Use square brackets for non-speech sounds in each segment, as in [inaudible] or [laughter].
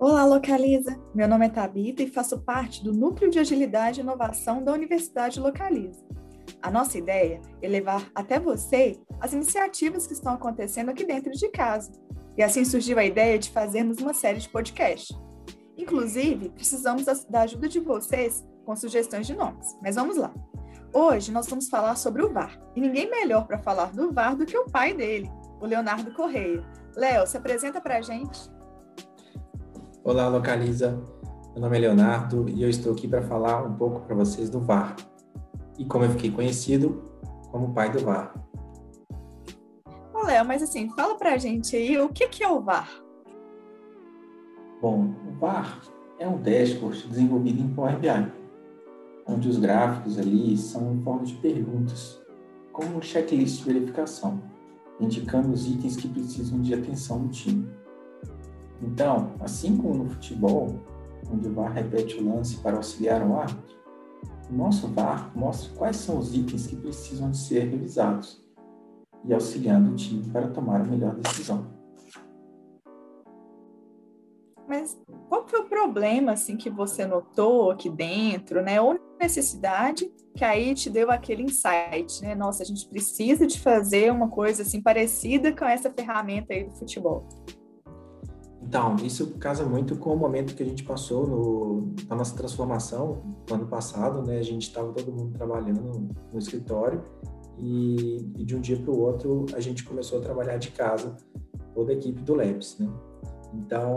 Olá, Localiza! Meu nome é Tabita e faço parte do Núcleo de Agilidade e Inovação da Universidade Localiza. A nossa ideia é levar até você as iniciativas que estão acontecendo aqui dentro de casa. E assim surgiu a ideia de fazermos uma série de podcast. Inclusive, precisamos da ajuda de vocês com sugestões de nomes. Mas vamos lá. Hoje nós vamos falar sobre o VAR. E ninguém melhor para falar do VAR do que o pai dele, o Leonardo Correia. Léo, se apresenta para a gente. Olá, Localiza. Meu nome é Leonardo e eu estou aqui para falar um pouco para vocês do VAR e como eu fiquei conhecido como pai do VAR. Ô, Léo, mas assim, fala para a gente aí o que, que é o VAR? Bom, o VAR é um dashboard desenvolvido em Power BI, onde os gráficos ali são em forma de perguntas, como um checklist de verificação, indicando os itens que precisam de atenção do time. Então, assim como no futebol, onde o VAR repete o lance para auxiliar o árbitro, o nosso VAR mostra quais são os itens que precisam de ser revisados e auxiliando o time para tomar a melhor decisão. Mas qual foi o problema assim que você notou aqui dentro, né? Ou necessidade que aí te deu aquele insight, né? Nossa, a gente precisa de fazer uma coisa assim parecida com essa ferramenta aí do futebol. Então, isso casa muito com o momento que a gente passou no, na nossa transformação no ano passado, né? A gente estava todo mundo trabalhando no escritório e, e de um dia para o outro a gente começou a trabalhar de casa, toda a equipe do Labs, né? Então,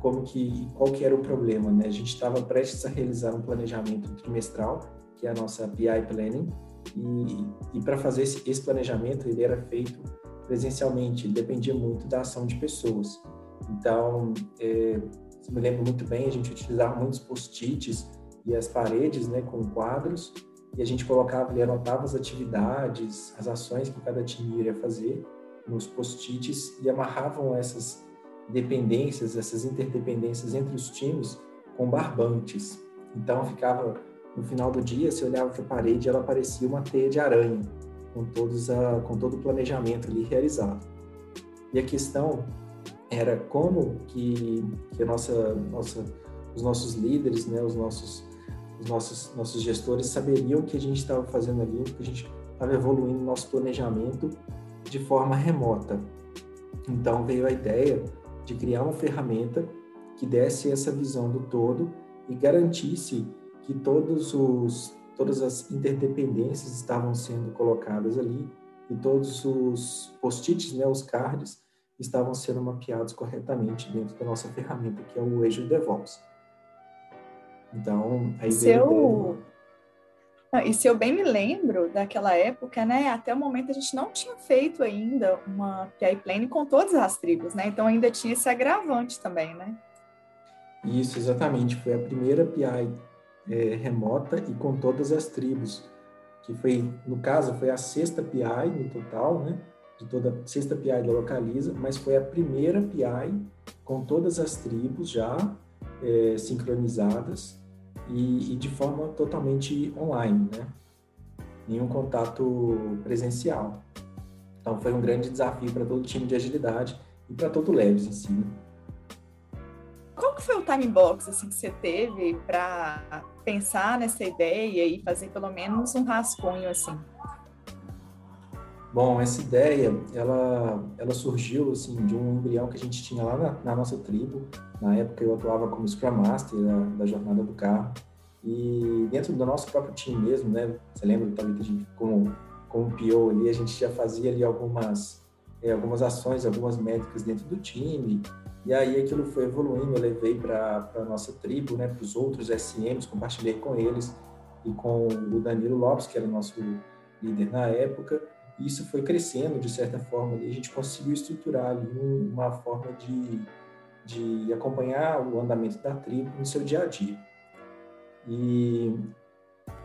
como que, qual que era o problema, né? A gente estava prestes a realizar um planejamento trimestral, que é a nossa PI Planning, e, e para fazer esse, esse planejamento ele era feito presencialmente, dependia muito da ação de pessoas. Então, é, se me lembro muito bem, a gente utilizava muitos post-its e as paredes, né, com quadros, e a gente colocava e anotava as atividades, as ações que cada time iria fazer nos post-its e amarravam essas dependências, essas interdependências entre os times com barbantes. Então ficava no final do dia, se olhava para a parede, ela parecia uma teia de aranha, com todos a, com todo o planejamento ali realizado. E a questão era como que, que nossa, nossa, os nossos líderes, né, os nossos, os nossos, nossos gestores saberiam que a gente estava fazendo ali, que a gente estava evoluindo nosso planejamento de forma remota. Então veio a ideia de criar uma ferramenta que desse essa visão do todo e garantisse que todos os, todas as interdependências estavam sendo colocadas ali e todos os post-its, né, os cards, estavam sendo mapeados corretamente dentro da nossa ferramenta, que é o Azure DevOps. Então, aí se eu... E se eu bem me lembro daquela época, né, até o momento a gente não tinha feito ainda uma PI Plane com todas as tribos, né? Então ainda tinha esse agravante também, né? Isso, exatamente. Foi a primeira PI é, remota e com todas as tribos, que foi, no caso, foi a sexta PI no total, né? De toda a sexta PI da Localiza, mas foi a primeira PI com todas as tribos já é, sincronizadas e, e, de forma totalmente online, né? Nenhum contato presencial. Então foi um grande desafio para todo o time de agilidade e para todo o Leves em si. Né? Qual que foi o time box assim, que você teve para pensar nessa ideia e fazer pelo menos um rascunho assim? Bom, essa ideia, ela, ela surgiu, assim, de um embrião que a gente tinha lá na, na nossa tribo. Na época eu atuava como Scrum Master da, da Jornada do Carro. E dentro do nosso próprio time mesmo, né? Você lembra também que a gente, como, como PO ali, a gente já fazia ali algumas, é, algumas ações, algumas métricas dentro do time. E aí aquilo foi evoluindo, eu levei para a nossa tribo, né? Para os outros SMs, compartilhei com eles e com o Danilo Lopes, que era o nosso líder na época isso foi crescendo de certa forma e a gente conseguiu estruturar uma forma de, de acompanhar o andamento da tribo no seu dia a dia. E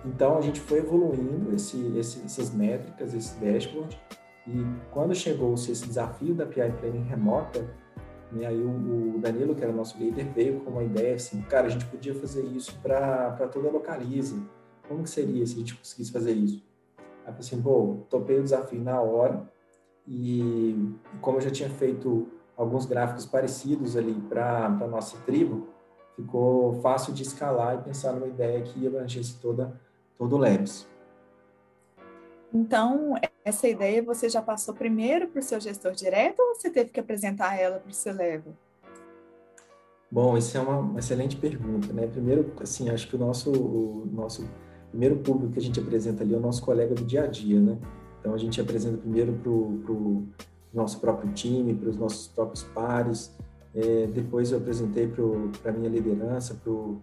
então a gente foi evoluindo esse, esse, essas métricas, esse dashboard, e quando chegou-se esse desafio da PI Planning remota, né, aí o, o, Danilo, que era nosso líder, veio com uma ideia assim, cara, a gente podia fazer isso para toda a localiza. Como que seria se a gente conseguisse fazer isso? Aí assim, pô, topei o desafio na hora e como eu já tinha feito alguns gráficos parecidos ali para a nossa tribo, ficou fácil de escalar e pensar numa ideia que abrangesse toda, todo o Labs. Então, essa ideia você já passou primeiro para o seu gestor direto ou você teve que apresentar ela para o seu level? Bom, isso é uma excelente pergunta, né? Primeiro, assim, acho que o nosso, o nosso primeiro público que a gente apresenta ali é o nosso colega do dia a dia, né? Então, a gente apresenta primeiro para o nosso próprio time, para os nossos próprios pares, é, depois eu apresentei para a minha liderança, pro,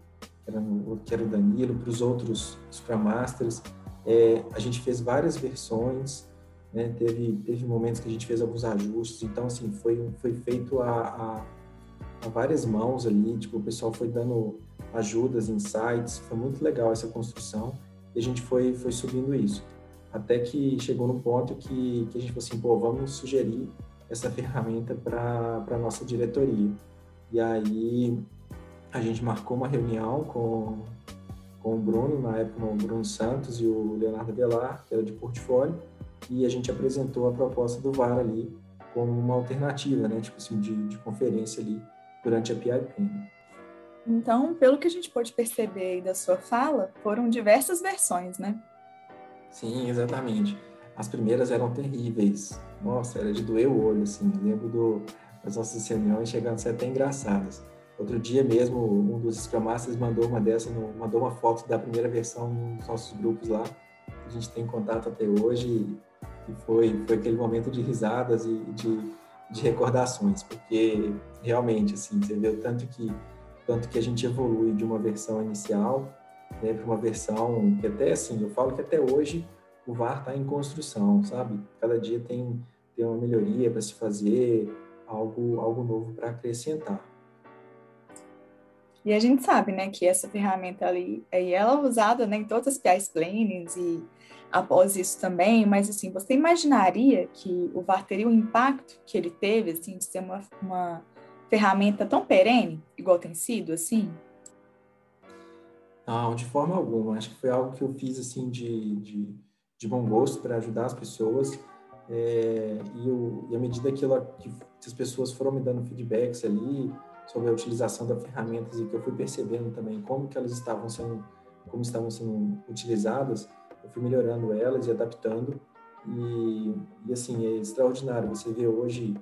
que era o Danilo, para os outros Scrum Masters, é, a gente fez várias versões, né? teve, teve momentos que a gente fez alguns ajustes, então, assim, foi, foi feito a, a, a várias mãos ali, tipo, o pessoal foi dando ajudas, insights, foi muito legal essa construção, e a gente foi, foi subindo isso. Até que chegou no ponto que, que a gente falou assim, pô, vamos sugerir essa [laughs] ferramenta para a nossa diretoria. E aí a gente marcou uma reunião com, com o Bruno, na época o Bruno Santos e o Leonardo Velar, que era de portfólio, e a gente apresentou a proposta do VAR ali como uma alternativa, né, tipo assim, de, de conferência ali durante a PIP. Então, pelo que a gente pode perceber aí da sua fala, foram diversas versões, né? Sim, exatamente. As primeiras eram terríveis. Nossa, era de doer o olho, assim. lembro do, das nossas reuniões chegando a ser até engraçadas. Outro dia mesmo, um dos Scrum Masters mandou uma dessa, mandou uma foto da primeira versão nos nossos grupos lá. A gente tem contato até hoje e foi, foi aquele momento de risadas e de, de recordações, porque realmente, assim, você vê o tanto que, tanto que a gente evolui de uma versão inicial né, para uma versão que até, assim, eu falo que até hoje o VAR está em construção, sabe? Cada dia tem, tem uma melhoria para se fazer, algo, algo novo para acrescentar. E a gente sabe, né, que essa ferramenta ali, aí ela é usada né, em todas as PIs plannings e após isso também, mas assim, você imaginaria que o VAR teria o impacto que ele teve, assim, de ser uma, uma ferramenta tão perene, igual tem sido, assim? Não, de forma alguma. Acho que foi algo que eu fiz, assim, de, de, de bom gosto para ajudar as pessoas. É, e, eu, e à medida que, ela, que as pessoas foram me dando feedbacks ali, sobre a utilização das ferramentas e que eu fui percebendo também como que elas estavam sendo como estavam sendo utilizadas eu fui melhorando elas e adaptando. E, e assim é extraordinário você vê hoje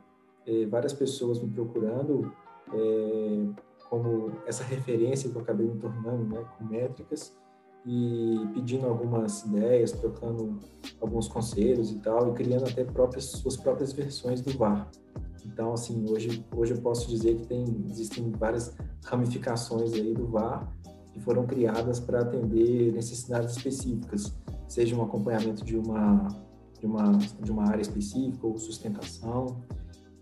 é, várias pessoas me procurando é, como essa referência que eu acabei me tornando né com métricas e pedindo algumas ideias trocando alguns conselhos e tal e criando até próprias suas próprias versões do VAR então, assim, hoje, hoje eu posso dizer que tem, existem várias ramificações aí do VAR que foram criadas para atender necessidades específicas, seja um acompanhamento de uma, de uma, de uma área específica ou sustentação.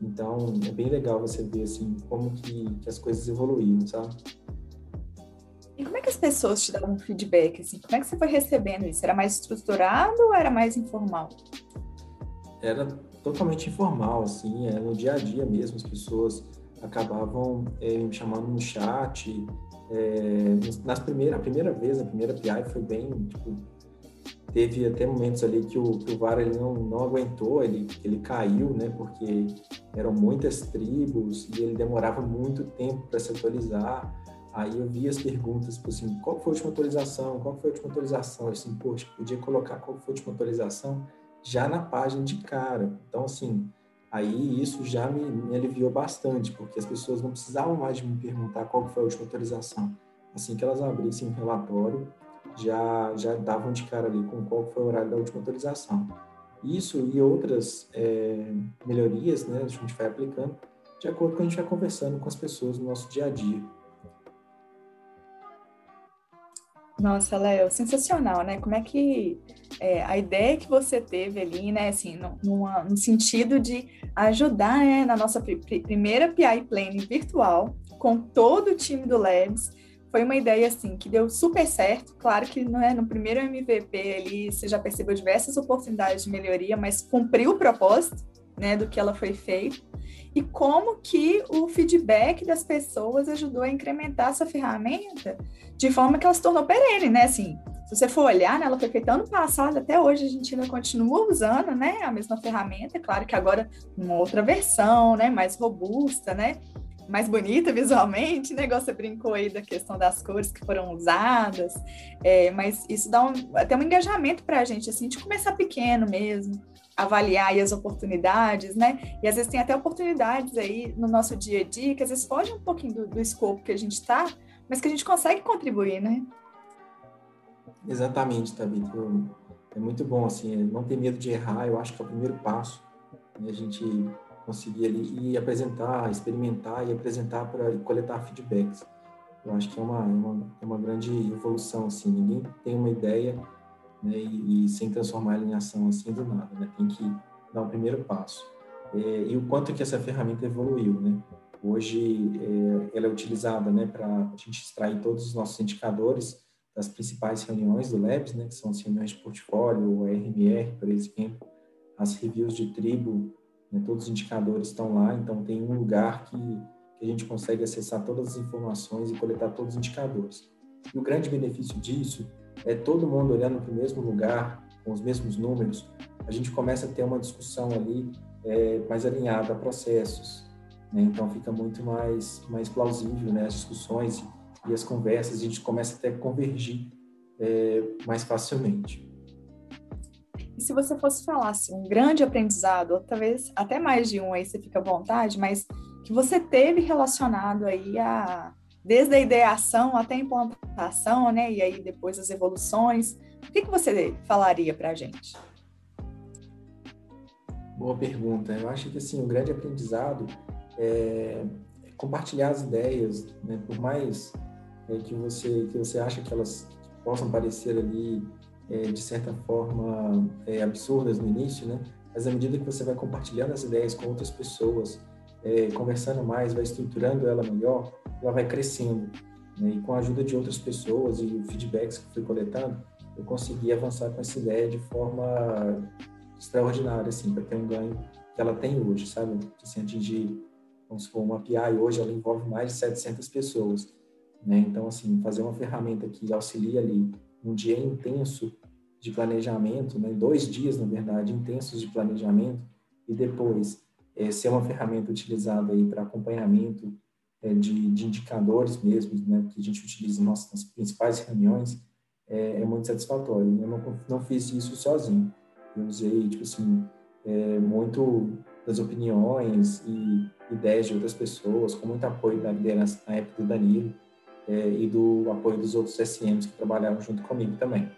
Então, é bem legal você ver, assim, como que, que as coisas evoluíram, sabe? E como é que as pessoas te davam feedback, assim? Como é que você foi recebendo isso? Era mais estruturado ou era mais informal? Era totalmente informal, assim, é, no dia a dia mesmo, as pessoas acabavam é, me chamando no chat. É, nas primeira, a primeira vez, a primeira PI foi bem, tipo, teve até momentos ali que o, que o VAR ele não, não aguentou, ele, ele caiu, né, porque eram muitas tribos e ele demorava muito tempo para se atualizar. Aí eu vi as perguntas, tipo assim, qual foi a última atualização? Qual foi a última atualização? Assim, poxa, podia colocar qual foi a última atualização? já na página de cara. Então, assim, aí isso já me, me aliviou bastante, porque as pessoas não precisavam mais de me perguntar qual foi a última atualização. Assim que elas abrissem o relatório, já, já davam de cara ali com qual foi o horário da última atualização. Isso e outras é, melhorias, né, a gente vai aplicando de acordo com a gente vai conversando com as pessoas no nosso dia a dia. Nossa, Léo, sensacional, né? Como é que é, a ideia que você teve ali, né, assim, no, numa, no sentido de ajudar né, na nossa pr primeira PI Planning virtual, com todo o time do Labs, foi uma ideia, assim, que deu super certo. Claro que não é no primeiro MVP ali, você já percebeu diversas oportunidades de melhoria, mas cumpriu o propósito, né, do que ela foi feita e como que o feedback das pessoas ajudou a incrementar essa ferramenta de forma que ela se tornou perene, né? Assim, Se você for olhar, né, ela foi feita ano passado, até hoje a gente ainda continua usando, né, a mesma ferramenta, é claro que agora uma outra versão, né, mais robusta, né, mais bonita visualmente, né, brincou aí da questão das cores que foram usadas, é, mas isso dá um, até um engajamento para a gente, assim, de começar pequeno mesmo, avaliar as oportunidades, né, e às vezes tem até oportunidades aí no nosso dia a dia, que às vezes foge um pouquinho do, do escopo que a gente está, mas que a gente consegue contribuir, né? Exatamente, Tabita. É muito bom, assim, não ter medo de errar, eu acho que é o primeiro passo. Né? A gente conseguir ali e apresentar, experimentar e apresentar para coletar feedbacks. Eu acho que é uma, uma, é uma grande evolução, assim, ninguém tem uma ideia né, e, e, sem transformar ela em ação assim do nada, né? Tem que dar o primeiro passo. É, e o quanto que essa ferramenta evoluiu, né? Hoje é, ela é utilizada, né, para a gente extrair todos os nossos indicadores das principais reuniões do Labs, né, que são as reuniões de portfólio, o RMR, por exemplo, as reviews de tribo, né, todos os indicadores estão lá, então tem um lugar que, que a gente consegue acessar todas as informações e coletar todos os indicadores. E o grande benefício disso é todo mundo olhando para o mesmo lugar, com os mesmos números, a gente começa a ter uma discussão ali é, mais alinhada a processos, né? então fica muito mais, mais plausível né, as discussões e as conversas, a gente começa até a convergir é, mais facilmente. E se você fosse falar assim, um grande aprendizado, ou talvez até mais de um aí você fica à vontade, mas que você teve relacionado aí a desde a ideação até a implantação, né? E aí depois as evoluções, o que, que você falaria para a gente? Boa pergunta. Eu acho que assim, um grande aprendizado é compartilhar as ideias, né? Por mais é, que você que você acha que elas possam parecer ali de certa forma é, absurdas no início, né? Mas à medida que você vai compartilhando as ideias com outras pessoas, é, conversando mais, vai estruturando ela melhor, ela vai crescendo. Né? E com a ajuda de outras pessoas e feedbacks que fui coletando, eu consegui avançar com essa ideia de forma extraordinária, assim, para ter um ganho que ela tem hoje, sabe? Assim, atingir, vamos supor, uma PI hoje, ela envolve mais de 700 pessoas. Né? Então, assim, fazer uma ferramenta que auxilia ali um dia intenso de planejamento, né? dois dias, na verdade, intensos de planejamento, e depois é, ser uma ferramenta utilizada para acompanhamento é, de, de, indicadores mesmo, né? que a gente utiliza nas, nas principais reuniões, é, é, muito satisfatório. Eu não, não fiz isso sozinho. Eu usei, tipo assim, é, muito das opiniões e ideias de outras pessoas, com muito apoio da liderança na época do Danilo, é, e do apoio dos outros SMs que trabalharam junto comigo também.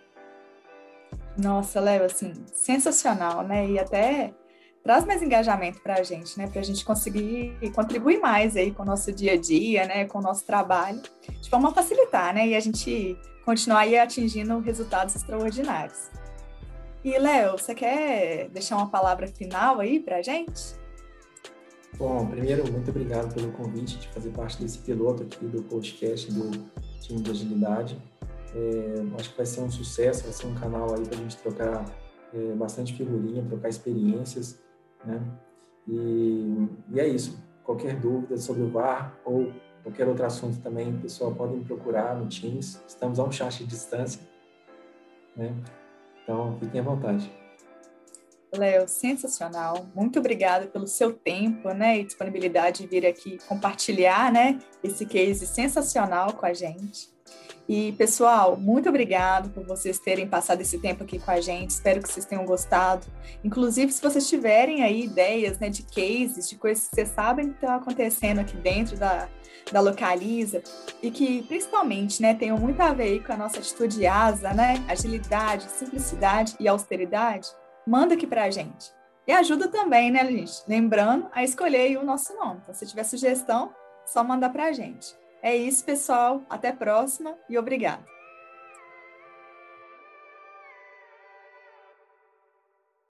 Nossa, Léo, assim, sensacional, né? E até traz mais engajamento para a gente, né? Para a gente conseguir contribuir mais aí com o nosso dia a dia, né? Com o nosso trabalho, de forma a facilitar, né? E a gente continuar aí atingindo resultados extraordinários. E, Léo, você quer deixar uma palavra final aí para a gente? Bom, primeiro, muito obrigado pelo convite de fazer parte desse piloto aqui do podcast do time de agilidade. É, acho que vai ser um sucesso, vai ser um canal aí para a gente trocar é, bastante figurinha, trocar experiências, né? E, e, é isso. Qualquer dúvida sobre o VAR ou qualquer outro assunto também, pessoal, podem procurar no Teams. Estamos a um chat de distância, né? Então, fiquem à vontade. Léo, sensacional. Muito obrigada pelo seu tempo, né, e disponibilidade de vir aqui compartilhar, né, esse case sensacional com a gente. E pessoal, muito obrigado por vocês terem passado esse tempo aqui com a gente. Espero que vocês tenham gostado. Inclusive, se vocês tiverem aí ideias, né, de cases, de coisas que vocês sabem que estão acontecendo aqui dentro da da Localiza e que principalmente, né, tenham muito a ver com a nossa atitude asa, né, agilidade, simplicidade e austeridade manda aqui para a gente. E ajuda também, né, gente? Lembrando a escolher o nosso nome. Então, se tiver sugestão, só mandar para a gente. É isso, pessoal. Até a próxima e obrigada.